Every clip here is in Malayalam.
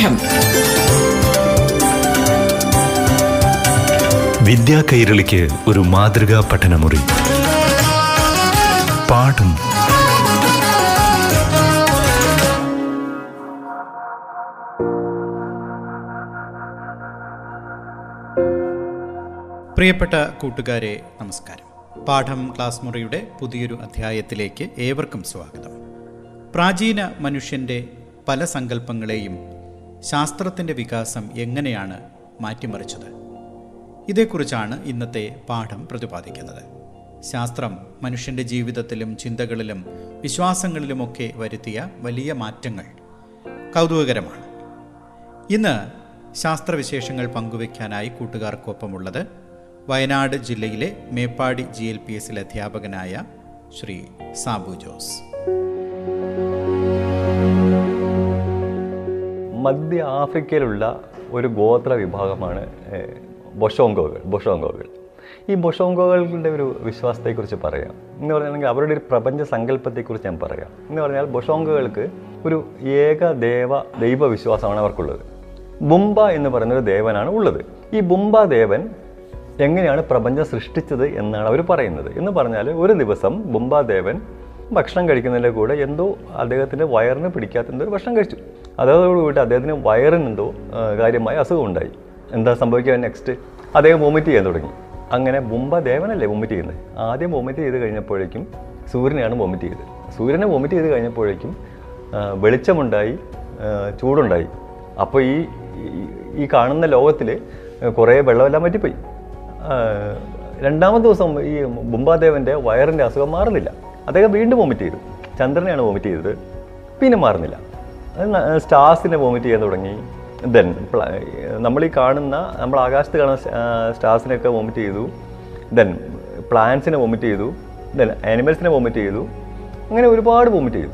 പാഠം വിദ്യാ കൈരളിക്ക് ഒരു മാതൃകാ പഠനമുറി. പാഠം. പ്രിയപ്പെട്ട കൂട്ടുകാരെ നമസ്കാരം. പാഠം ക്ലാസ് മുറിയുടെ പുതിയൊരു അധ്യായത്തിലേക്ക് ഏവർക്കും സ്വാഗതം. പ്രാചീന മനുഷ്യന്റെ പല സങ്കല്പങ്ങളെയും ശാസ്ത്രത്തിന്റെ വികാസം എങ്ങനെയാണ് മാറ്റിമറിച്ചത്? ഇതേക്കുറിച്ചാണ് ഇന്നത്തെ പാഠം പ്രതിപാദിക്കുന്നത്. ശാസ്ത്രം മനുഷ്യന്റെ ജീവിതത്തിലും ചിന്തകളിലും വിശ്വാസങ്ങളിലുമൊക്കെ വരുത്തിയ വലിയ മാറ്റങ്ങൾ കൗതുകകരമാണ്. ഇന്ന് ശാസ്ത്രവിശേഷങ്ങൾ പങ്കുവയ്ക്കാനായി കൂട്ടുകാർക്കൊപ്പമുള്ളത് വയനാട് ജില്ലയിലെ മേപ്പാടി ജി എൽ പി എസിലെ അധ്യാപകനായ ശ്രീ സാബു ജോസ്. മധ്യ ആഫ്രിക്കയിലുള്ള ഒരു ഗോത്ര വിഭാഗമാണ് ബൊഷോങ്കോകൾ ബൊഷോങ്കോകൾ. ഈ ബൊഷോങ്കോകളുടെ ഒരു വിശ്വാസത്തെക്കുറിച്ച് പറയാം. എന്ന് പറഞ്ഞാൽ അവരുടെ ഒരു പ്രപഞ്ച സങ്കല്പത്തെക്കുറിച്ച് ഞാൻ പറയാം. എന്ന് പറഞ്ഞാൽ ബൊഷോങ്കോകൾക്ക് ഒരു ഏക ദേവ ദൈവ വിശ്വാസമാണ് അവർക്കുള്ളത്. ബുംബ എന്ന് പറയുന്നൊരു ദേവനാണ് ഉള്ളത്. ഈ ബുംബ ദേവൻ എങ്ങനെയാണ് പ്രപഞ്ചം സൃഷ്ടിച്ചത് എന്നാണ് അവർ പറയുന്നത്. എന്ന് പറഞ്ഞാൽ ഒരു ദിവസം ബുംബ ദേവൻ ഭക്ഷണം കഴിക്കുന്നതിന്റെ കൂടെ എന്തോ അദ്ദേഹത്തിന്റെ വയറിന് പിടിക്കാത്ത എന്തോ ഒരു ഭക്ഷണം കഴിച്ചു. അതോടുകൂടി അദ്ദേഹത്തിന് വയറിനെന്തോ കാര്യമായ അസുഖം ഉണ്ടായി എന്താ സംഭവിക്കുക നെക്സ്റ്റ് അദ്ദേഹം വോമിറ്റ് ചെയ്യാൻ തുടങ്ങി. അങ്ങനെ മുമ്പ് ദേവനല്ലേ വോമിറ്റ് ചെയ്യുന്നത്? ആദ്യം വോമിറ്റ് ചെയ്ത് കഴിഞ്ഞപ്പോഴേക്കും സൂര്യനെയാണ് വോമിറ്റ് ചെയ്തത്. സൂര്യനെ വോമിറ്റ് ചെയ്ത് കഴിഞ്ഞപ്പോഴേക്കും വെളിച്ചമുണ്ടായി ചൂടുണ്ടായി. അപ്പോൾ ഈ ഈ- കാണുന്ന ലോകത്തിൽ കുറേ വെള്ളമെല്ലാം പറ്റിപ്പോയി രണ്ടാമത്തെ ദിവസം ഈ ബുംബാദേവന്റെ വയറിന്റെ അസുഖം മാറുന്നില്ല. അദ്ദേഹം വീണ്ടും വോമിറ്റ് ചെയ്തു. ചന്ദ്രനെയാണ് വോമിറ്റ് ചെയ്തത്. പിന്നെ മാറുന്നില്ല. സ്റ്റാർസിനെ വോമിറ്റ് ചെയ്യാൻ തുടങ്ങി. ദെൻ നമ്മൾ ഈ കാണുന്ന നമ്മൾ ആകാശത്ത് കാണുന്ന സ്റ്റാർസിനെയൊക്കെ വോമിറ്റ് ചെയ്തു. ദെൻ പ്ലാന്റ്സിനെ വോമിറ്റ് ചെയ്തു. ദെൻ ആനിമൽസിനെ വോമിറ്റ് ചെയ്തു. അങ്ങനെ ഒരുപാട് വോമിറ്റ് ചെയ്തു.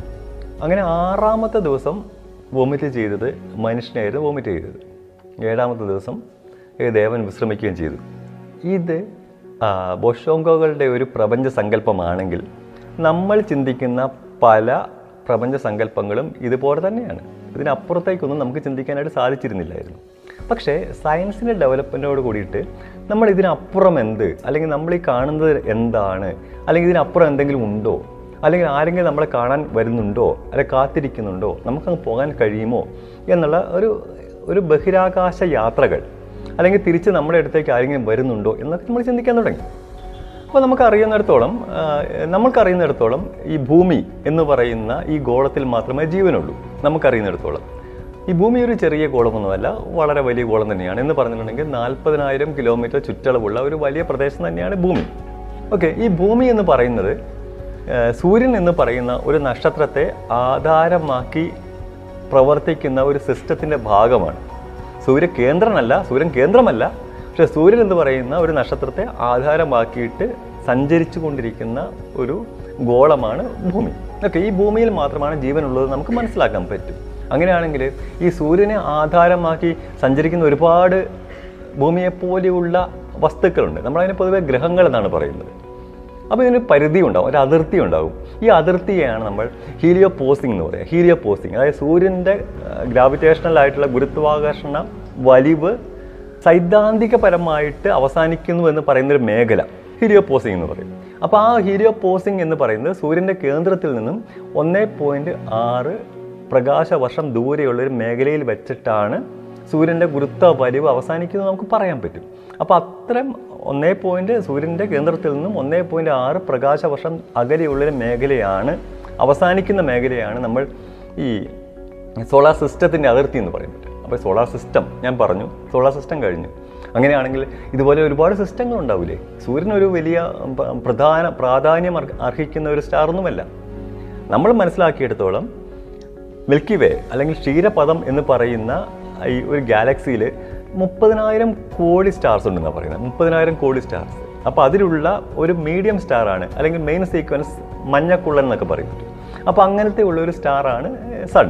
അങ്ങനെ ആറാമത്തെ ദിവസം വോമിറ്റ് ചെയ്തത് മനുഷ്യനായിരുന്നു വോമിറ്റ് ചെയ്തത്. ഏഴാമത്തെ ദിവസം ദേവൻ വിശ്രമിക്കുകയും ചെയ്തു. ഇത് ബൊഷോങ്കോകളുടെ ഒരു പ്രപഞ്ച സങ്കല്പമാണെങ്കിൽ നമ്മൾ ചിന്തിക്കുന്ന പല പ്രപഞ്ച സങ്കല്പങ്ങളും ഇതുപോലെ തന്നെയാണ്. ഇതിനപ്പുറത്തേക്കൊന്നും നമുക്ക് ചിന്തിക്കാനായിട്ട് സാധിച്ചിരുന്നില്ലായിരുന്നു. പക്ഷേ സയൻസിന്റെ ഡെവലപ്മെന്റോട് കൂടിയിട്ട് നമ്മൾ ഇതിനപ്പുറം എന്ത് അല്ലെങ്കിൽ നമ്മൾ ഈ കാണുന്നത് എന്താണ് അല്ലെങ്കിൽ ഇതിനപ്പുറം എന്തെങ്കിലും ഉണ്ടോ അല്ലെങ്കിൽ ആരെങ്കിലും നമ്മളെ കാണാൻ വരുന്നുണ്ടോ അല്ലെങ്കിൽ കാത്തിരിക്കുന്നുണ്ടോ നമുക്കങ്ങ് പോകാൻ കഴിയുമോ എന്നുള്ള ഒരു ഒരു ബഹിരാകാശ യാത്രകൾ അല്ലെങ്കിൽ തിരിച്ച് നമ്മുടെ അടുത്തേക്ക് ആരെങ്കിലും വരുന്നുണ്ടോ എന്നൊക്കെ നമ്മൾ ചിന്തിക്കാൻ തുടങ്ങി. അപ്പോൾ നമുക്കറിയുന്നിടത്തോളം നമുക്കറിയുന്നിടത്തോളം ഈ ഭൂമി എന്ന് പറയുന്ന ഈ ഗോളത്തിൽ മാത്രമേ ജീവനുള്ളൂ. നമുക്കറിയുന്നിടത്തോളം. ഈ ഭൂമി ഒരു ചെറിയ ഗോളമൊന്നുമല്ല വളരെ വലിയ ഗോളം തന്നെയാണ്. എന്ന് പറഞ്ഞിട്ടുണ്ടെങ്കിൽ നാൽപ്പതിനായിരം കിലോമീറ്റർ ചുറ്റളവുള്ള ഒരു വലിയ പ്രദേശം തന്നെയാണ് ഭൂമി. ഓക്കെ ഈ ഭൂമി എന്ന് പറയുന്നത് സൂര്യൻ എന്ന് പറയുന്ന ഒരു നക്ഷത്രത്തെ ആധാരമാക്കി പ്രവർത്തിക്കുന്ന ഒരു സിസ്റ്റത്തിന്റെ ഭാഗമാണ്. സൂര്യ കേന്ദ്രനല്ല സൂര്യൻ കേന്ദ്രമല്ല പക്ഷെ സൂര്യൻ എന്ന് പറയുന്ന ഒരു നക്ഷത്രത്തെ ആധാരമാക്കിയിട്ട് സഞ്ചരിച്ചു കൊണ്ടിരിക്കുന്ന ഒരു ഗോളമാണ് ഭൂമി. ഓക്കെ ഈ ഭൂമിയിൽ മാത്രമാണ് ജീവനുള്ളത് നമുക്ക് മനസ്സിലാക്കാൻ പറ്റും. അങ്ങനെയാണെങ്കിൽ ഈ സൂര്യനെ ആധാരമാക്കി സഞ്ചരിക്കുന്ന ഒരുപാട് ഭൂമിയെപ്പോലെയുള്ള വസ്തുക്കളുണ്ട്. നമ്മളതിനെ പൊതുവെ ഗ്രഹങ്ങൾ എന്നാണ് പറയുന്നത്. അപ്പോൾ ഇതിന് പരിധി ഉണ്ടാവും ഒരു അതിർത്തി ഉണ്ടാവും. ഈ അതിർത്തിയെയാണ് നമ്മൾ ഹീലിയോ പോസിംഗ് എന്ന് പറയുക. ഹീലിയോ പോസിംഗ് അതായത് സൂര്യന്റെ ഗ്രാവിറ്റേഷണൽ ആയിട്ടുള്ള ഗുരുത്വാകർഷണ വലിവ് സൈദ്ധാന്തികപരമായിട്ട് അവസാനിക്കുന്നു എന്ന് പറയുന്നൊരു മേഖല ഹീലിയോ പോസിംഗ് എന്ന് പറയും. അപ്പോൾ ആ ഹീലിയോ പോസിംഗ് എന്ന് പറയുന്നത് സൂര്യന്റെ കേന്ദ്രത്തിൽ നിന്നും ഒന്നേ പോയിന്റ് ആറ് പ്രകാശവർഷം ദൂരെയുള്ള ഒരു മേഖലയിൽ വെച്ചിട്ടാണ് സൂര്യന്റെ ഗുരുത്വ വലിവ് അവസാനിക്കുന്നത് നമുക്ക് പറയാൻ പറ്റും. അപ്പോൾ അത്രയും ഒന്നേ പോയിന്റ് സൂര്യന്റെ കേന്ദ്രത്തിൽ നിന്നും ഒന്നേ പോയിന്റ് ആറ് പ്രകാശവർഷം അകലെയുള്ളൊരു മേഖലയാണ് അവസാനിക്കുന്ന മേഖലയാണ് നമ്മൾ ഈ സോളാർ സിസ്റ്റത്തിന്റെ അതിർത്തി എന്ന് പറയുന്നത്. അപ്പോൾ സോളാർ സിസ്റ്റം ഞാൻ പറഞ്ഞു സോളാർ സിസ്റ്റം കഴിഞ്ഞു. അങ്ങനെയാണെങ്കിൽ ഇതുപോലെ ഒരുപാട് സിസ്റ്റങ്ങൾ ഉണ്ടാവില്ലേ സൂര്യൻ ഒരു വലിയ പ്രധാന പ്രാധാന്യം അർഹിക്കുന്ന ഒരു സ്റ്റാർ ഒന്നുമല്ല. നമ്മൾ മനസ്സിലാക്കിയെടുത്തോളം മിൽക്കി വേ അല്ലെങ്കിൽ ക്ഷീരപഥം എന്ന് പറയുന്ന ഈ ഒരു ഗാലക്സിയിൽ മുപ്പതിനായിരം കോടി സ്റ്റാർസ് ഉണ്ടെന്നാണ് പറയുന്നത്. മുപ്പതിനായിരം കോടി സ്റ്റാർസ് അപ്പോൾ അതിലുള്ള ഒരു മീഡിയം സ്റ്റാർ ആണ് അല്ലെങ്കിൽ മെയിൻ സീക്വൻസ് മഞ്ഞക്കുള്ളൻ എന്നൊക്കെ പറയുന്നത്. അപ്പോൾ അങ്ങനത്തെ ഉള്ള ഒരു സ്റ്റാറാണ് സൺ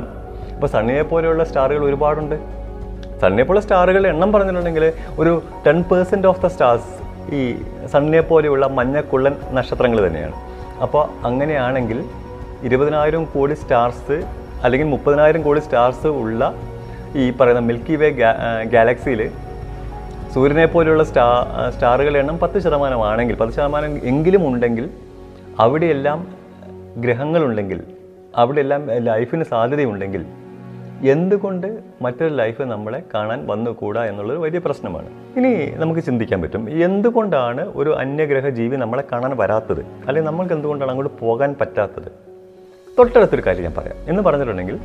അപ്പോൾ സണ്ണിനെ പോലെയുള്ള സ്റ്റാറുകൾ ഒരുപാടുണ്ട്. സണ്ണിയെ പോലെ സ്റ്റാറുകളുടെ എണ്ണം പറഞ്ഞിട്ടുണ്ടെങ്കിൽ ഒരു ten percent of the stars ഈ സണ്ണിയെ പോലെയുള്ള മഞ്ഞക്കുള്ളൻ നക്ഷത്രങ്ങൾ തന്നെയാണ്. അപ്പോൾ അങ്ങനെയാണെങ്കിൽ ഇരുപതിനായിരം കോടി സ്റ്റാർസ് അല്ലെങ്കിൽ മുപ്പതിനായിരം കോടി സ്റ്റാർസ് ഉള്ള ഈ പറയുന്ന മിൽക്കി വേ ഗാലക്സിയിൽ സൂര്യനെ പോലെയുള്ള സ്റ്റാ സ്റ്റാറുകളുടെ എണ്ണം പത്ത് ശതമാനമാണെങ്കിൽ പത്ത് ശതമാനം എങ്കിലും ഉണ്ടെങ്കിൽ അവിടെയെല്ലാം ഗ്രഹങ്ങളുണ്ടെങ്കിൽ അവിടെയെല്ലാം ലൈഫിന് സാധ്യതയുണ്ടെങ്കിൽ എന്തുകൊണ്ട് മറ്റൊരു ലൈഫ് നമ്മളെ കാണാൻ വന്നുകൂടാ എന്നുള്ളത് വലിയ പ്രശ്നമാണ്. ഇനി നമുക്ക് ചിന്തിക്കാൻ പറ്റും എന്തുകൊണ്ടാണ് ഒരു അന്യഗ്രഹ ജീവി നമ്മളെ കാണാൻ വരാത്തത്? അല്ലെങ്കിൽ നമ്മൾക്ക് എന്തുകൊണ്ടാണ് അങ്ങോട്ട് പോകാൻ പറ്റാത്തത്? തൊട്ടടുത്തൊരു കാര്യം ഞാൻ പറയാം. എന്ന് പറഞ്ഞിട്ടുണ്ടെങ്കിൽ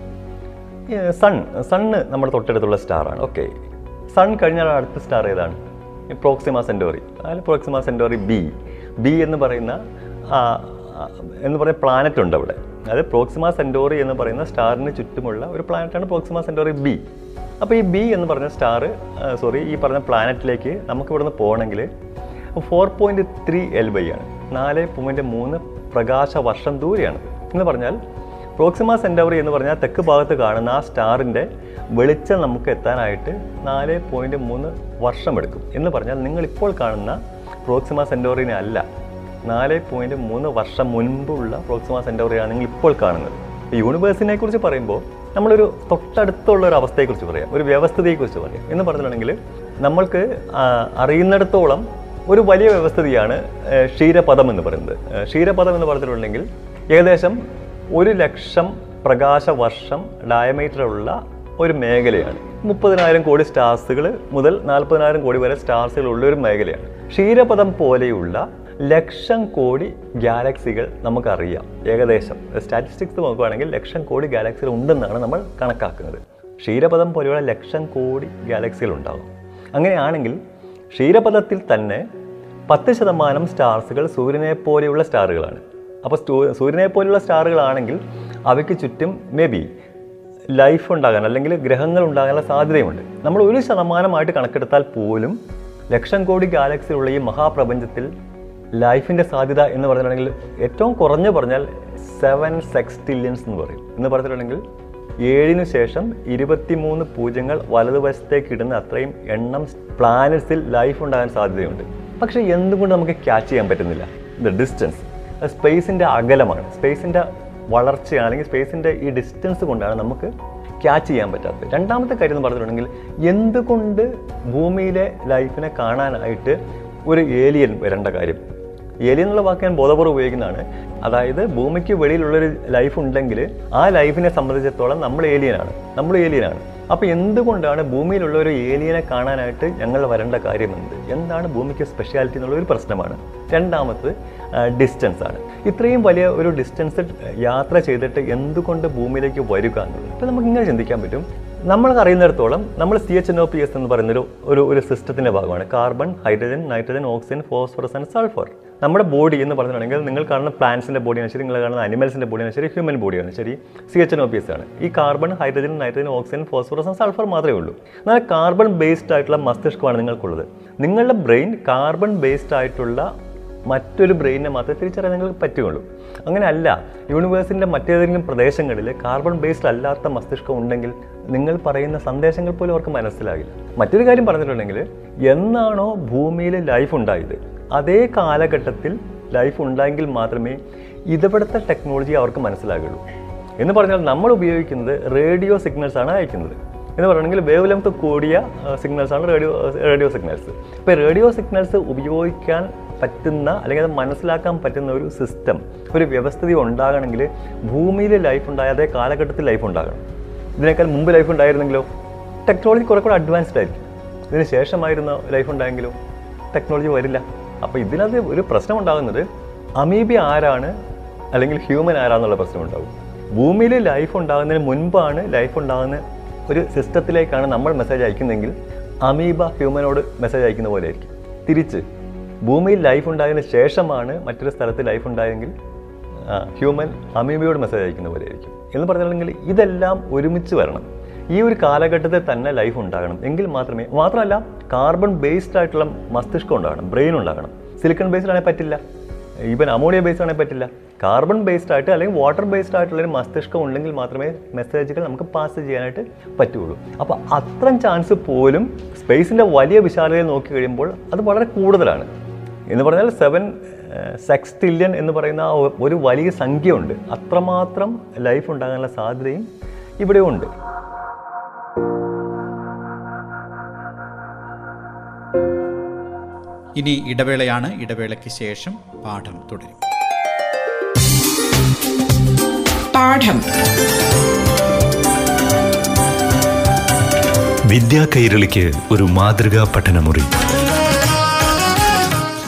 സൺ സണ്ണ് നമ്മുടെ തൊട്ടടുത്തുള്ള സ്റ്റാറാണ് ഓക്കെ സൺ കഴിഞ്ഞാൽ അടുത്ത സ്റ്റാർ ഏതാണ്? പ്രോക്സിമ സെന്റോറി അതിൽ പ്രോക്സിമ സെന്റോറി ബി ബി എന്ന് പറയുന്ന എന്ന് പറയുന്ന പ്ലാനറ്റ് ഉണ്ട് അവിടെ. അതായത് പ്രോക്സിമ സെന്റോറി എന്ന് പറയുന്ന സ്റ്റാറിന് ചുറ്റുമുള്ള ഒരു പ്ലാനറ്റാണ് പ്രോക്സിമ സെന്റോറി ബി. അപ്പോൾ ഈ ബി എന്ന് പറഞ്ഞ സ്റ്റാർ സോറി ഈ പറഞ്ഞ പ്ലാനറ്റിലേക്ക് നമുക്ക് ഇവിടുന്ന് പോകണമെങ്കിൽ four point three L by ആണ്. നാല് പോയിന്റ് മൂന്ന് പ്രകാശ വർഷം ദൂരെയാണ്. എന്ന് പറഞ്ഞാൽ പ്രോക്സിമ സെന്റവറി എന്ന് പറഞ്ഞാൽ തെക്ക് ഭാഗത്ത് കാണുന്ന ആ സ്റ്റാറിന്റെ വെളിച്ചം നമുക്ക് എത്താനായിട്ട് നാല് പോയിന്റ് മൂന്ന് വർഷമെടുക്കും എന്ന് പറഞ്ഞാൽ നിങ്ങൾ ഇപ്പോൾ കാണുന്ന പ്രോക്സിമ സെന്റോറിനെ അല്ല. നാല് പോയിന്റ് മൂന്ന് വർഷം മുൻപുള്ള പ്രോക്സിമ സെന്റോറിയാണ് ഇപ്പോൾ കാണുന്നത്. യൂണിവേഴ്സിനെ കുറിച്ച് പറയുമ്പോൾ നമ്മളൊരു തൊട്ടടുത്തുള്ള ഒരു അവസ്ഥയെക്കുറിച്ച് പറയാം. ഒരു വ്യവസ്ഥതയെക്കുറിച്ച് പറയാം. എന്ന് പറഞ്ഞിട്ടുണ്ടെങ്കിൽ നമ്മൾക്ക് അറിയുന്നിടത്തോളം ഒരു വലിയ വ്യവസ്ഥിതിയാണ് ക്ഷീരപഥം എന്ന് പറയുന്നത്. ക്ഷീരപഥം എന്ന് പറഞ്ഞിട്ടുണ്ടെങ്കിൽ ഏകദേശം ഒരു ലക്ഷം പ്രകാശ വർഷം ഡയമീറ്ററുള്ള ഒരു മേഖലയാണ്. മുപ്പതിനായിരം കോടി സ്റ്റാർസുകൾ മുതൽ നാൽപ്പതിനായിരം കോടി വരെ സ്റ്റാർസുകളുള്ള ഒരു മേഖലയാണ്. ക്ഷീരപഥം പോലെയുള്ള ലക്ഷം കോടി ഗാലക്സികൾ നമുക്കറിയാം ഏകദേശം. സ്റ്റാറ്റിസ്റ്റിക്സ് നോക്കുകയാണെങ്കിൽ ലക്ഷം കോടി ഗാലക്സികൾ ഉണ്ടെന്നാണ് നമ്മൾ കണക്കാക്കുന്നത്. ക്ഷീരപഥം പോലെയുള്ള ലക്ഷം കോടി ഗാലക്സികൾ ഉണ്ടാകും. അങ്ങനെയാണെങ്കിൽ ക്ഷീരപഥത്തിൽ തന്നെ പത്ത് ശതമാനം സ്റ്റാർസുകൾ സൂര്യനെ പോലെയുള്ള സ്റ്റാറുകളാണ്. അപ്പോൾ സൂര്യനെ പോലെയുള്ള സ്റ്റാറുകളാണെങ്കിൽ അവയ്ക്ക് ചുറ്റും മേ ബി ലൈഫ് ഉണ്ടാകാൻ അല്ലെങ്കിൽ ഗ്രഹങ്ങൾ ഉണ്ടാകാനുള്ള സാധ്യതയുണ്ട് നമ്മൾ ഒരു ശതമാനമായിട്ട് കണക്കെടുത്താൽ പോലും ലക്ഷം കോടി ഗാലക്സിയിലുള്ള ഈ മഹാപ്രപഞ്ചത്തിൽ ലൈഫിന്റെ സാധ്യത എന്ന് പറഞ്ഞിട്ടുണ്ടെങ്കിൽ ഏറ്റവും കുറഞ്ഞു പറഞ്ഞാൽ സെവൻ സെക്സ്റ്റില്യൻസ് എന്ന് പറയും. എന്ന് പറഞ്ഞിട്ടുണ്ടെങ്കിൽ ഏഴിനു ശേഷം ഇരുപത്തിമൂന്ന് പൂജ്യങ്ങൾ വലതുവശത്തേക്ക് ഇടുന്ന അത്രയും എണ്ണം പ്ലാനറ്റ്സിൽ ലൈഫ് ഉണ്ടാകാൻ സാധ്യതയുണ്ട്. പക്ഷേ എന്തുകൊണ്ട് നമുക്ക് ക്യാച്ച് ചെയ്യാൻ പറ്റുന്നില്ല. ദ ഡിസ്റ്റൻസ് സ്പേസിന്റെ അകലമാണ്. സ്പേസിന്റെ വളർച്ചയാണ്. അല്ലെങ്കിൽ സ്പേസിന്റെ ഈ ഡിസ്റ്റൻസ് കൊണ്ടാണ് നമുക്ക് ക്യാച്ച് ചെയ്യാൻ പറ്റാത്തത്. രണ്ടാമത്തെ കാര്യം എന്ന് പറഞ്ഞിട്ടുണ്ടെങ്കിൽ എന്തുകൊണ്ട് ഭൂമിയിലെ ലൈഫിനെ കാണാനായിട്ട് ഒരു ഏലിയൻ വരേണ്ട കാര്യം? ഏലിയൻ എന്നുള്ള വാക്ക് ഞാൻ ബോധപൂർവം ഉപയോഗിക്കുന്നതാണ്. അതായത് ഭൂമിക്ക് വെളിയിലുള്ളൊരു ലൈഫ് ഉണ്ടെങ്കിൽ ആ ലൈഫിനെ സംബന്ധിച്ചിടത്തോളം നമ്മൾ ഏലിയനാണ്. നമ്മൾ ഏലിയനാണ്. അപ്പോൾ എന്തുകൊണ്ടാണ് ഭൂമിയിലുള്ള ഒരു ഏലിയനെ കാണാനായിട്ട് ഞങ്ങൾ വരേണ്ട കാര്യം എന്ത്? എന്താണ് ഭൂമിക്ക് സ്പെഷ്യാലിറ്റി എന്നുള്ള ഒരു പ്രശ്നമാണ്. രണ്ടാമത് ഡിസ്റ്റൻസ് ആണ്. ഇത്രയും വലിയ ഒരു ഡിസ്റ്റൻസ് യാത്ര ചെയ്തിട്ട് എന്തുകൊണ്ട് ഭൂമിയിലേക്ക് വരിക എന്നുള്ളത്? അപ്പോൾ നമുക്ക് ഇങ്ങനെ ചിന്തിക്കാൻ പറ്റും. നമ്മൾ അറിയുന്നിടത്തോളം നമ്മൾ C H N O P S എന്ന് പറയുന്ന ഒരു ഒരു ഒരു സിസ്റ്റത്തിന്റെ ഭാഗമാണ്. Carbon hydrogen nitrogen oxygen phosphorus and sulphur. നമ്മുടെ ബോഡി എന്ന് പറഞ്ഞിട്ടുണ്ടെങ്കിൽ നിങ്ങൾ കാണുന്ന പ്ലാന്റ്സിന്റെ ബോഡിയാണ് ശരി നിങ്ങൾ കാണുന്ന അനിമൽസിന്റെ ബോഡിയാണ് ശരി ഹ്യൂമൻ ബോഡിയാണ് ശരി C H N O P S ആണ്. ഈ carbon hydrogen nitrogen oxygen phosphorus and sulphur മാത്രമേ ഉള്ളൂ. എന്നാൽ കാർബൺ ബേസ്ഡ് ആയിട്ടുള്ള മസ്തിഷ്കമാണ് നിങ്ങൾക്കുള്ളത്. നിങ്ങളുടെ ബ്രെയിൻ കാർബൺ ബേസ്ഡ് ആയിട്ടുള്ള മറ്റൊരു ബ്രെയിനിനെ മാത്രമേ തിരിച്ചറിയാൻ നിങ്ങൾക്ക് പറ്റുകയുള്ളൂ. അങ്ങനെയല്ല യൂണിവേഴ്സിന്റെ മറ്റേതെങ്കിലും പ്രദേശങ്ങളിൽ കാർബൺ ബേസ്ഡ് അല്ലാത്ത മസ്തിഷ്കം ഉണ്ടെങ്കിൽ നിങ്ങൾ പറയുന്ന സന്ദേശങ്ങൾ പോലും അവർക്ക് മനസ്സിലാകില്ല. മറ്റൊരു കാര്യം പറഞ്ഞിട്ടുണ്ടെങ്കിൽ എന്നാണോ ഭൂമിയിൽ ലൈഫ് ഉണ്ടായത്? അതേ കാലഘട്ടത്തിൽ ലൈഫ് ഉണ്ടായെങ്കിൽ മാത്രമേ ഇതവിടുത്തെ ടെക്നോളജി അവർക്ക് മനസ്സിലാകുള്ളൂ. എന്ന് പറഞ്ഞാൽ നമ്മൾ ഉപയോഗിക്കുന്നത് റേഡിയോ സിഗ്നൽസ് ആണ് അയക്കുന്നത്. എന്ന് പറയണമെങ്കിൽ വേവ് ലെങ്ത് കൂടിയ സിഗ്നൽസ് ആണ് റേഡിയോ റേഡിയോ സിഗ്നൽസ്. ഇപ്പോൾ റേഡിയോ സിഗ്നൽസ് ഉപയോഗിക്കാൻ പറ്റുന്ന അല്ലെങ്കിൽ അത് മനസ്സിലാക്കാൻ പറ്റുന്ന ഒരു സിസ്റ്റം ഒരു വ്യവസ്ഥിതി ഉണ്ടാകണമെങ്കിൽ ഭൂമിയിൽ ലൈഫ് ഉണ്ടായ അതേ കാലഘട്ടത്തിൽ ലൈഫ് ഉണ്ടാകണം. ഇതിനേക്കാൾ മുമ്പ് ലൈഫ് ഉണ്ടായിരുന്നെങ്കിലോ? ടെക്നോളജി കുറെ കൂടെ അഡ്വാൻസ്ഡ് ആയിരിക്കും. ഇതിന് ശേഷമായിരുന്ന ലൈഫ് ഉണ്ടായെങ്കിലോ ടെക്നോളജി വരില്ല. അപ്പോൾ ഇതിനകത്ത് ഒരു പ്രശ്നം ഉണ്ടാകുന്നത് അമീബി ആരാണ് അല്ലെങ്കിൽ ഹ്യൂമൻ ആരാന്നുള്ള പ്രശ്നം ഉണ്ടാകും ഭൂമിയിൽ ലൈഫ് ഉണ്ടാകുന്നതിന് മുൻപാണ് ലൈഫ് ഉണ്ടാകുന്ന ഒരു സിസ്റ്റത്തിലേക്കാണ് നമ്മൾ മെസ്സേജ് അയക്കുന്നതെങ്കിൽ അമീബ ഹ്യൂമനോട് മെസ്സേജ് അയക്കുന്ന പോലെ ആയിരിക്കും. തിരിച്ച് ഭൂമിയിൽ ലൈഫ് ഉണ്ടായതിന് ശേഷമാണ് മറ്റൊരു സ്ഥലത്ത് ലൈഫ് ഉണ്ടായെങ്കിൽ ഹ്യൂമൻ അമീബിയോട് മെസ്സേജ് അയക്കുന്ന പോലെ ആയിരിക്കും. എന്ന് പറഞ്ഞിട്ടുണ്ടെങ്കിൽ ഇതെല്ലാം ഒരുമിച്ച് വരണം. ഈ ഒരു കാലഘട്ടത്തിൽ തന്നെ ലൈഫ് ഉണ്ടാകണം. എങ്കിൽ മാത്രമേ മാത്രമല്ല കാർബൺ ബേസ്ഡ് ആയിട്ടുള്ള മസ്തിഷ്കം ഉണ്ടാകണം ബ്രെയിൻ ഉണ്ടാകണം. സിലിക്കൺ ബേസ്ഡ് ആണെങ്കിൽ പറ്റില്ല. ഈവൻ അമോണിയ ബേസ്ഡ് ആണെങ്കിൽ പറ്റില്ല. കാർബൺ ബേസ്ഡ് ആയിട്ട് അല്ലെങ്കിൽ വാട്ടർ ബേസ്ഡ് ആയിട്ടുള്ള ഒരു മസ്തിഷ്കം ഉണ്ടെങ്കിൽ മാത്രമേ മെസ്സേജുകൾ നമുക്ക് പാസ് ചെയ്യാനായിട്ട് പറ്റുള്ളൂ അപ്പോൾ അത്രയും ചാൻസ് പോലും സ്പേസിന്റെ വലിയ വിശാലതയിൽ നോക്കി കഴിയുമ്പോൾ അത് വളരെ കൂടുതലാണ്. എന്ന് പറഞ്ഞാൽ സെവൻ ട്രില്യൺ എന്ന് പറയുന്ന ഒരു വലിയ സംഖ്യയുണ്ട്. അത്രമാത്രം ലൈഫ് ഉണ്ടാകാനുള്ള സാധ്യതയും ഇവിടെ ഉണ്ട്. ഇനി ഇടവേളയാണ്. ഇടവേളയ്ക്ക് ശേഷം പാഠം തുടരും. പാഠം. വിദ്യാ കൈരളിക്ക് ഒരു മാതൃകാ പഠനമുറി.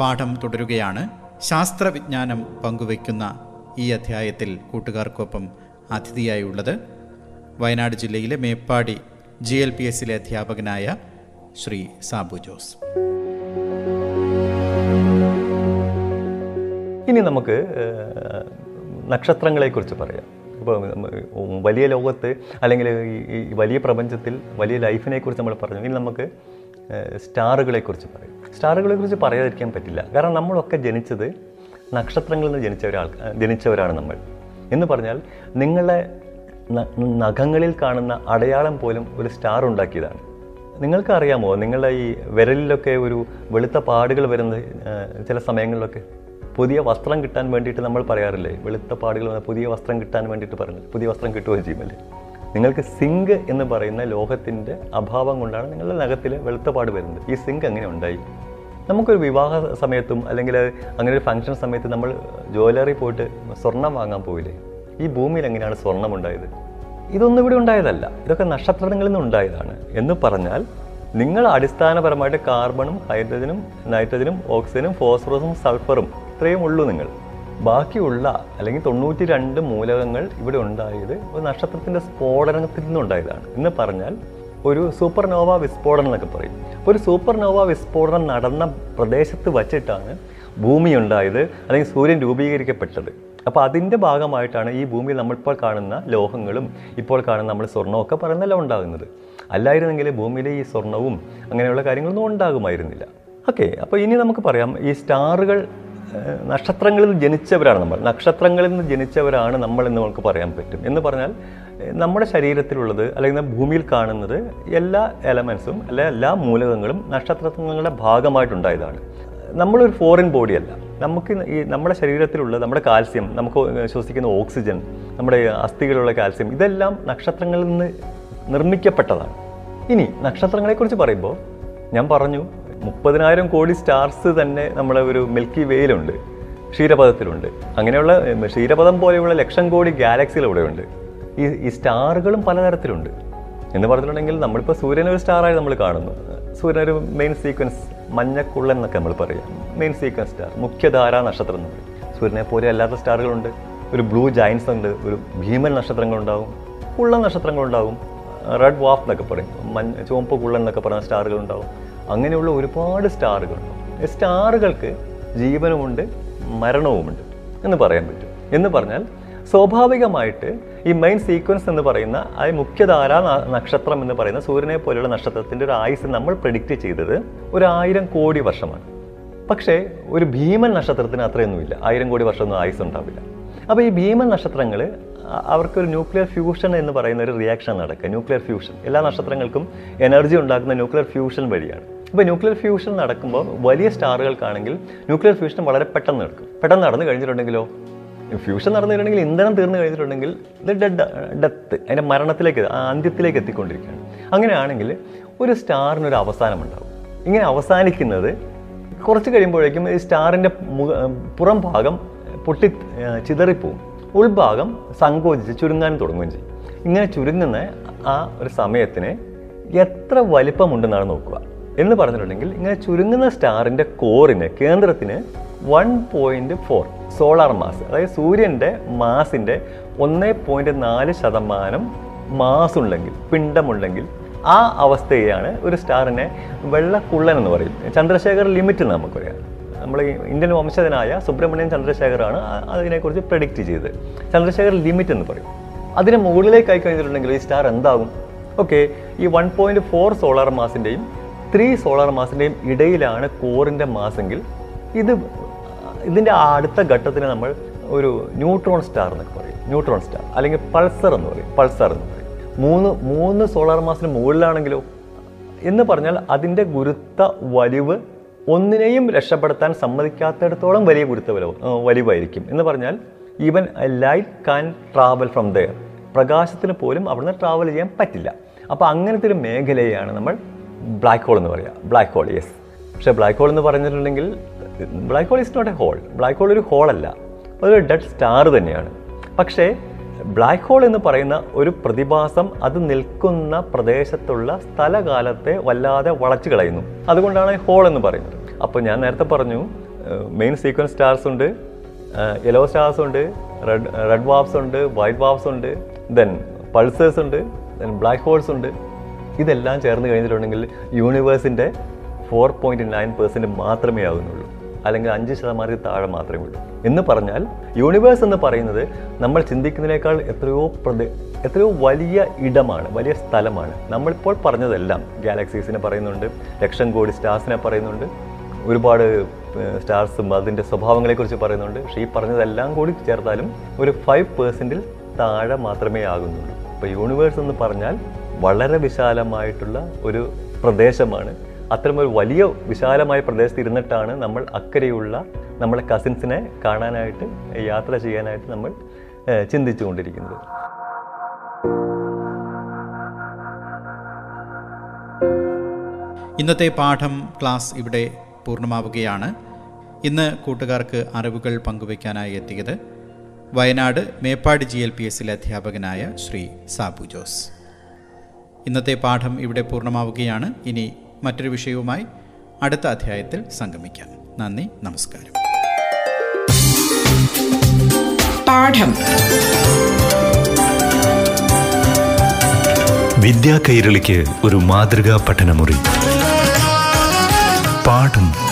പാഠം തുടരുകയാണ്. ശാസ്ത്രവിജ്ഞാനം പങ്കുവയ്ക്കുന്ന ഈ അധ്യായത്തിൽ കൂട്ടുകാർക്കൊപ്പം അതിഥിയായുള്ളത് വയനാട് ജില്ലയിലെ മേപ്പാടി ജി എൽ പി എസിലെ അധ്യാപകനായ ശ്രീ സാബു ജോസ്. ഇനി നമുക്ക് നക്ഷത്രങ്ങളെക്കുറിച്ച് പറയാം. ഇപ്പോൾ വലിയ ലോകത്ത് അല്ലെങ്കിൽ ഈ- വലിയ പ്രപഞ്ചത്തിൽ വലിയ ലൈഫിനെ കുറിച്ച് നമ്മൾ പറഞ്ഞു. ഇനി നമുക്ക് സ്റ്റാറുകളെക്കുറിച്ച് സ്റ്റാറുകളെ സ്റ്റാറുകളെക്കുറിച്ച് പറയാതിരിക്കാൻ പറ്റില്ല. കാരണം നമ്മളൊക്കെ ജനിച്ചത് നക്ഷത്രങ്ങളിൽ നിന്ന് ജനിച്ച ഒരാൾ ജനിച്ചവരാണ് നമ്മൾ. എന്ന് പറഞ്ഞാൽ നിങ്ങളെ നഖങ്ങളിൽ കാണുന്ന അടയാളം പോലും ഒരു സ്റ്റാർ ഉണ്ടാക്കിയതാണ്. നിങ്ങൾക്ക് അറിയാമോ നിങ്ങളുടെ ഈ വിരലിലൊക്കെ ഒരു വെളുത്ത പാടുകൾ വരുന്ന ചില സമയങ്ങളിലൊക്കെ? പുതിയ വസ്ത്രം കിട്ടാൻ വേണ്ടിയിട്ട് നമ്മൾ പറയാറില്ലേ? വെളുത്ത പാടുകൾ പുതിയ വസ്ത്രം കിട്ടാൻ വേണ്ടിയിട്ട് പറഞ്ഞു പുതിയ വസ്ത്രം കിട്ടുകയും ചെയ്യുമല്ലേ നിങ്ങൾക്ക് സിങ്ക് എന്ന് പറയുന്ന ലോഹത്തിന്റെ അഭാവം കൊണ്ടാണ് നിങ്ങളുടെ നഖത്തിൽ വെളുത്തപാട് വരുന്നത്. ഈ സിങ്ക് എങ്ങനെ ഉണ്ടായി? നമുക്കൊരു വിവാഹ സമയത്തും അല്ലെങ്കിൽ അങ്ങനെ ഒരു ഫംഗ്ഷൻ സമയത്ത് നമ്മൾ ജ്വല്ലറി പോയിട്ട് സ്വർണം വാങ്ങാൻ പോയില്ലേ? ഈ ഭൂമിയിൽ എങ്ങനെയാണ് സ്വർണം ഉണ്ടായത്? ഇതൊന്നും ഇവിടെ ഉണ്ടായതല്ല. ഇതൊക്കെ നക്ഷത്രങ്ങളിൽ നിന്ന് ഉണ്ടായതാണ്. എന്ന് പറഞ്ഞാൽ നിങ്ങൾ അടിസ്ഥാനപരമായിട്ട് കാർബണും ഹൈഡ്രജനും നൈട്രജനും ഓക്സിജനും ഫോസ്ഫറസും സൾഫറും ഇത്രയും ഉള്ളൂ നിങ്ങൾ. ബാക്കിയുള്ള അല്ലെങ്കിൽ തൊണ്ണൂറ്റി രണ്ട് മൂലകങ്ങൾ ഇവിടെ ഉണ്ടായത് ഒരു നക്ഷത്രത്തിന്റെ സ്ഫോടനത്തിൽ നിന്നുണ്ടായതാണ്. എന്ന് പറഞ്ഞാൽ ഒരു സൂപ്പർനോവ വിസ്ഫോടനം എന്നൊക്കെ പറയും. അപ്പോൾ ഒരു സൂപ്പർനോവ വിസ്ഫോടനം നടന്ന പ്രദേശത്ത് വച്ചിട്ടാണ് ഭൂമി ഉണ്ടായത് അല്ലെങ്കിൽ സൂര്യൻ രൂപീകരിക്കപ്പെട്ടത്. അപ്പോൾ അതിന്റെ ഭാഗമായിട്ടാണ് ഈ ഭൂമിയിൽ നമ്മളിപ്പോൾ കാണുന്ന ലോഹങ്ങളും ഇപ്പോൾ കാണുന്ന നമ്മൾ സ്വർണമൊക്കെ പറയുന്നതെല്ലാം ഉണ്ടാകുന്നത്. അല്ലായിരുന്നെങ്കിൽ ഭൂമിയിലെ ഈ സ്വർണവും അങ്ങനെയുള്ള കാര്യങ്ങളൊന്നും ഉണ്ടാകുമായിരുന്നില്ല. ഓക്കെ അപ്പോൾ ഇനി നമുക്ക് പറയാം ഈ സ്റ്റാറുകൾ നക്ഷത്രങ്ങളിൽ ജനിച്ചവരാണ് നമ്മൾ. നക്ഷത്രങ്ങളിൽ നിന്ന് ജനിച്ചവരാണ് നമ്മൾ എന്ന് നമുക്ക് പറയാൻ പറ്റും. എന്ന് പറഞ്ഞാൽ നമ്മുടെ ശരീരത്തിലുള്ളത് അല്ലെങ്കിൽ ഭൂമിയിൽ കാണുന്നത് എല്ലാ എലമെൻസും അല്ലെ എല്ലാ മൂലകങ്ങളും നക്ഷത്രങ്ങളുടെ ഭാഗമായിട്ടുണ്ടായതാണ്. നമ്മളൊരു ഫോറിൻ ബോഡിയല്ല. നമുക്ക് ഈ നമ്മുടെ ശരീരത്തിലുള്ള നമ്മുടെ കാൽസ്യം നമുക്ക് ശ്വസിക്കുന്ന ഓക്സിജൻ നമ്മുടെ അസ്ഥികളിലുള്ള കാൽസ്യം ഇതെല്ലാം നക്ഷത്രങ്ങളിൽ നിന്ന് നിർമ്മിക്കപ്പെട്ടതാണ്. ഇനി നക്ഷത്രങ്ങളെക്കുറിച്ച് പറയുമ്പോൾ ഞാൻ പറഞ്ഞു മുപ്പതിനായിരം കോടി സ്റ്റാർസ് തന്നെ നമ്മളെ ഒരു മിൽക്കി വേയിലുണ്ട്. ക്ഷീരപഥത്തിലുണ്ട്. അങ്ങനെയുള്ള ക്ഷീരപഥം പോലെയുള്ള ലക്ഷം കോടി ഗാലക്സികൾ ഇവിടെയുണ്ട് ഈ ഈ സ്റ്റാറുകളും പലതരത്തിലുണ്ട്. എന്ന് പറഞ്ഞിട്ടുണ്ടെങ്കിൽ നമ്മളിപ്പോൾ സൂര്യൻ ഒരു സ്റ്റാറായി നമ്മൾ കാണുന്നു. സൂര്യൻ ഒരു മെയിൻ സീക്വൻസ് മഞ്ഞക്കുള്ളൻ എന്നൊക്കെ നമ്മൾ പറയാം. മെയിൻ സീക്വൻസ് സ്റ്റാർ മുഖ്യധാരാ നക്ഷത്രം എന്ന് പറയും സൂര്യനെ പോലെ അല്ലാത്ത സ്റ്റാറുകളുണ്ട്. ഒരു ബ്ലൂ ജയൻസ് ഉണ്ട്. ഒരു ഭീമൻ നക്ഷത്രങ്ങളുണ്ടാവും. കുള്ളൻ നക്ഷത്രങ്ങളുണ്ടാവും. റെഡ് വാഫ് എന്നൊക്കെ പറയും. മഞ്ഞ ചുവപ്പ് കുള്ളൻ എന്നൊക്കെ പറയുന്ന സ്റ്റാറുകൾ ഉണ്ടാവും അങ്ങനെയുള്ള ഒരുപാട് സ്റ്റാറുകളുണ്ട് സ്റ്റാറുകൾക്ക് ജീവനുമുണ്ട് മരണവുമുണ്ട് എന്ന് പറയാൻ പറ്റും. എന്ന് പറഞ്ഞാൽ സ്വാഭാവികമായിട്ട് ഈ മെയിൻ സീക്വൻസ് എന്ന് പറയുന്ന ആ മുഖ്യധാര നക്ഷത്രം എന്ന് പറയുന്ന സൂര്യനെ പോലെയുള്ള നക്ഷത്രത്തിന്റെ ഒരു ആയുസ് നമ്മൾ പ്രിഡിക്റ്റ് ചെയ്തത് ഒരു ആയിരം കോടി വർഷമാണ്. പക്ഷേ ഒരു ഭീമൻ നക്ഷത്രത്തിന് അത്രയൊന്നുമില്ല. ആയിരം കോടി വർഷമൊന്നും ആയുസ് ഉണ്ടാവില്ല. അപ്പോൾ ഈ ഭീമൻ നക്ഷത്രങ്ങൾ അവർക്കൊരു ന്യൂക്ലിയർ ഫ്യൂഷൻ എന്ന് പറയുന്ന ഒരു റിയാക്ഷൻ നടക്കുക. ന്യൂക്ലിയർ ഫ്യൂഷൻ എല്ലാ നക്ഷത്രങ്ങൾക്കും എനർജി ഉണ്ടാക്കുന്ന ന്യൂക്ലിയർ ഫ്യൂഷൻ വഴിയാണ്. ഇപ്പോൾ ന്യൂക്ലിയർ ഫ്യൂഷൻ നടക്കുമ്പോൾ വലിയ സ്റ്റാറുകൾക്കാണെങ്കിൽ ന്യൂക്ലിയർ ഫ്യൂഷൻ വളരെ പെട്ടെന്ന് നടക്കും. പെട്ടെന്ന് നടന്നു കഴിഞ്ഞിട്ടുണ്ടെങ്കിലോ? ഫ്യൂഷൻ നടന്നിട്ടുണ്ടെങ്കിൽ ഇന്ധനം തീർന്നു കഴിഞ്ഞിട്ടുണ്ടെങ്കിൽ ഇത് ഡെഡ് ഡെത്ത് അതിന്റെ മരണത്തിലേക്ക് അന്ത്യത്തിലേക്ക് എത്തിക്കൊണ്ടിരിക്കുകയാണ്. അങ്ങനെയാണെങ്കിൽ ഒരു സ്റ്റാറിനൊരു അവസാനം ഉണ്ടാവും. ഇങ്ങനെ അവസാനിക്കുന്നത് കുറച്ച് കഴിയുമ്പോഴേക്കും ഈ സ്റ്റാറിന്റെ മുഖ പുറം ഭാഗം പൊട്ടി ചിതറിപ്പോവും. ഉൾഭാഗം സങ്കോചിച്ച് ചുരുങ്ങാൻ തുടങ്ങുകയും ചെയ്യും. ഇങ്ങനെ ചുരുങ്ങുന്ന ആ ഒരു സമയത്തിന് എത്ര വലിപ്പമുണ്ടെന്നാണ് നോക്കുക. എന്ന് പറഞ്ഞിട്ടുണ്ടെങ്കിൽ ഇങ്ങനെ ചുരുങ്ങുന്ന സ്റ്റാറിന്റെ കോറിന് കേന്ദ്രത്തിന് one point four solar mass അതായത് സൂര്യന്റെ മാസിന്റെ ഒന്ന് പോയിന്റ് നാല് ശതമാനം മാസുണ്ടെങ്കിൽ പിണ്ടമുണ്ടെങ്കിൽ ആ അവസ്ഥയാണ് ഒരു സ്റ്റാറിനെ വെള്ളക്കുള്ളൻ എന്ന് പറയും. ചന്ദ്രശേഖർ ലിമിറ്റ് നമുക്കറിയാം. നമ്മൾ ഇന്ത്യൻ വംശജനായ സുബ്രഹ്മണ്യൻ ചന്ദ്രശേഖറാണ് അതിനെക്കുറിച്ച് പ്രഡിക്റ്റ് ചെയ്തത്. ചന്ദ്രശേഖർ ലിമിറ്റ് എന്ന് പറയും. അതിന് മുകളിലേക്ക് ആയി കഴിഞ്ഞിട്ടുണ്ടെങ്കിൽ ഈ സ്റ്റാർ എന്താകും? ഓക്കെ ഈ വൺ പോയിന്റ് ഫോർ സോളാർ മാസിന്റെയും ത്രീ സോളാർ മാസിന്റെയും ഇടയിലാണ് കോറിന്റെ മാസെങ്കിൽ ഇത് ഇതിന്റെ അടുത്ത ഘട്ടത്തിന് നമ്മൾ ഒരു ന്യൂട്രോൺ സ്റ്റാർ എന്നൊക്കെ പറയും. ന്യൂട്രോൺ സ്റ്റാർ അല്ലെങ്കിൽ പൾസർ എന്ന് പറയും. പൾസർ എന്ന് പറയും. മൂന്ന് മൂന്ന് സോളാർ മാസിന് മുകളിലാണെങ്കിലോ എന്ന് പറഞ്ഞാൽ അതിന്റെ ഗുരുത്വ വലിവ് ഒന്നിനെയും രക്ഷപ്പെടുത്താൻ സമ്മതിക്കാത്തിടത്തോളം വലിയ ഗുരുത്വ വലിവ് വലിവായിരിക്കും. എന്ന് പറഞ്ഞാൽ even light can travel from there പ്രകാശത്തിന് പോലും അവിടുന്ന് ട്രാവൽ ചെയ്യാൻ പറ്റില്ല. അപ്പോൾ അങ്ങനത്തെ ഒരു മേഖലയാണ് നമ്മൾ ബ്ലാക്ക് ഹോൾ എന്ന് പറയാം. ബ്ലാക്ക് ഹോൾ യെസ് പക്ഷെ ബ്ലാക്ക് ഹോൾ എന്ന് പറഞ്ഞിട്ടുണ്ടെങ്കിൽ black hole is not a hole black hole ഒരു ഹോൾ അല്ല. അതൊരു ഡെഡ് സ്റ്റാർ തന്നെയാണ്. പക്ഷേ ബ്ലാക്ക് ഹോൾ എന്ന് പറയുന്ന ഒരു പ്രതിഭാസം അത് നിൽക്കുന്ന പ്രദേശത്തുള്ള സ്ഥലകാലത്തെ വല്ലാതെ വളച്ചു കളയുന്നു. അതുകൊണ്ടാണ് ഹോൾ എന്ന് പറയുന്നത്. അപ്പോൾ ഞാൻ നേരത്തെ പറഞ്ഞു മെയിൻ സീക്വൻസ് സ്റ്റാർസ് ഉണ്ട് യെല്ലോ സ്റ്റാർസ് ഉണ്ട് റെഡ് റെഡ് വാപ്സ് ഉണ്ട് വൈറ്റ് വാവ്സ് ഉണ്ട് ദെൻ പൾസേഴ്സ് ഉണ്ട് ദെൻ ബ്ലാക്ക് ഹോൾസ് ഉണ്ട്. ഇതെല്ലാം ചേർന്ന് കഴിഞ്ഞിട്ടുണ്ടെങ്കിൽ യൂണിവേഴ്സിന്റെ ഫോർ പോയിന്റ് നയൻ പെർസെന്റ് മാത്രമേ ആകുന്നുള്ളൂ അല്ലെങ്കിൽ അഞ്ച് ശതമാനത്തിൽ താഴെ മാത്രമേ ഉള്ളൂ. എന്ന് പറഞ്ഞാൽ യൂണിവേഴ്സ് എന്ന് പറയുന്നത് നമ്മൾ ചിന്തിക്കുന്നതിനേക്കാൾ എത്രയോ പ്രദേ എത്രയോ വലിയ ഇടമാണ് വലിയ സ്ഥലമാണ്. നമ്മളിപ്പോൾ പറഞ്ഞതെല്ലാം ഗാലക്സീസിനെ പറയുന്നുണ്ട് ലക്ഷം കോടി സ്റ്റാർസിനെ പറയുന്നുണ്ട് ഒരുപാട് സ്റ്റാർസും അതിന്റെ സ്വഭാവങ്ങളെക്കുറിച്ച് പറയുന്നുണ്ട്. പക്ഷേ ഈ പറഞ്ഞതെല്ലാം കൂടി ചേർത്താലും ഒരു ഫൈവ് പേഴ്സന്റിൽ താഴെ മാത്രമേ ആകുന്നുള്ളൂ. അപ്പോൾ യൂണിവേഴ്സ് എന്ന് പറഞ്ഞാൽ വളരെ വിശാലമായിട്ടുള്ള ഒരു പ്രദേശമാണ്. അത്തരമൊരു വലിയ വിശാലമായ പ്രദേശത്ത് ഇരുന്നിട്ടാണ് നമ്മൾ അക്കരെയുള്ള നമ്മുടെ കസിൻസിനെ കാണാനായിട്ട് യാത്ര ചെയ്യാനായിട്ട് നമ്മൾ ചിന്തിച്ചുകൊണ്ടിരിക്കുന്നത്. ഇന്നത്തെ പാഠം ക്ലാസ് ഇവിടെ പൂർണമാവുകയാണ്. ഇന്ന് കൂട്ടുകാർക്ക് അറിവുകൾ പങ്കുവയ്ക്കാനായി എത്തിയത് Wayanad Meppadi G L P എസിലെ അധ്യാപകനായ ശ്രീ സാബു ജോസ്. ഇന്നത്തെ പാഠം ഇവിടെ പൂർണമാവുകയാണ്. ഇനി മറ്റൊരു വിഷയവുമായി അടുത്ത അധ്യായത്തിൽ സംഗമിക്കാം. നന്ദി നമസ്കാരം. പാഠം. വിദ്യാ കൈരളിക്ക് ഒരു മാതൃകാ പഠനമുറി. പാഠം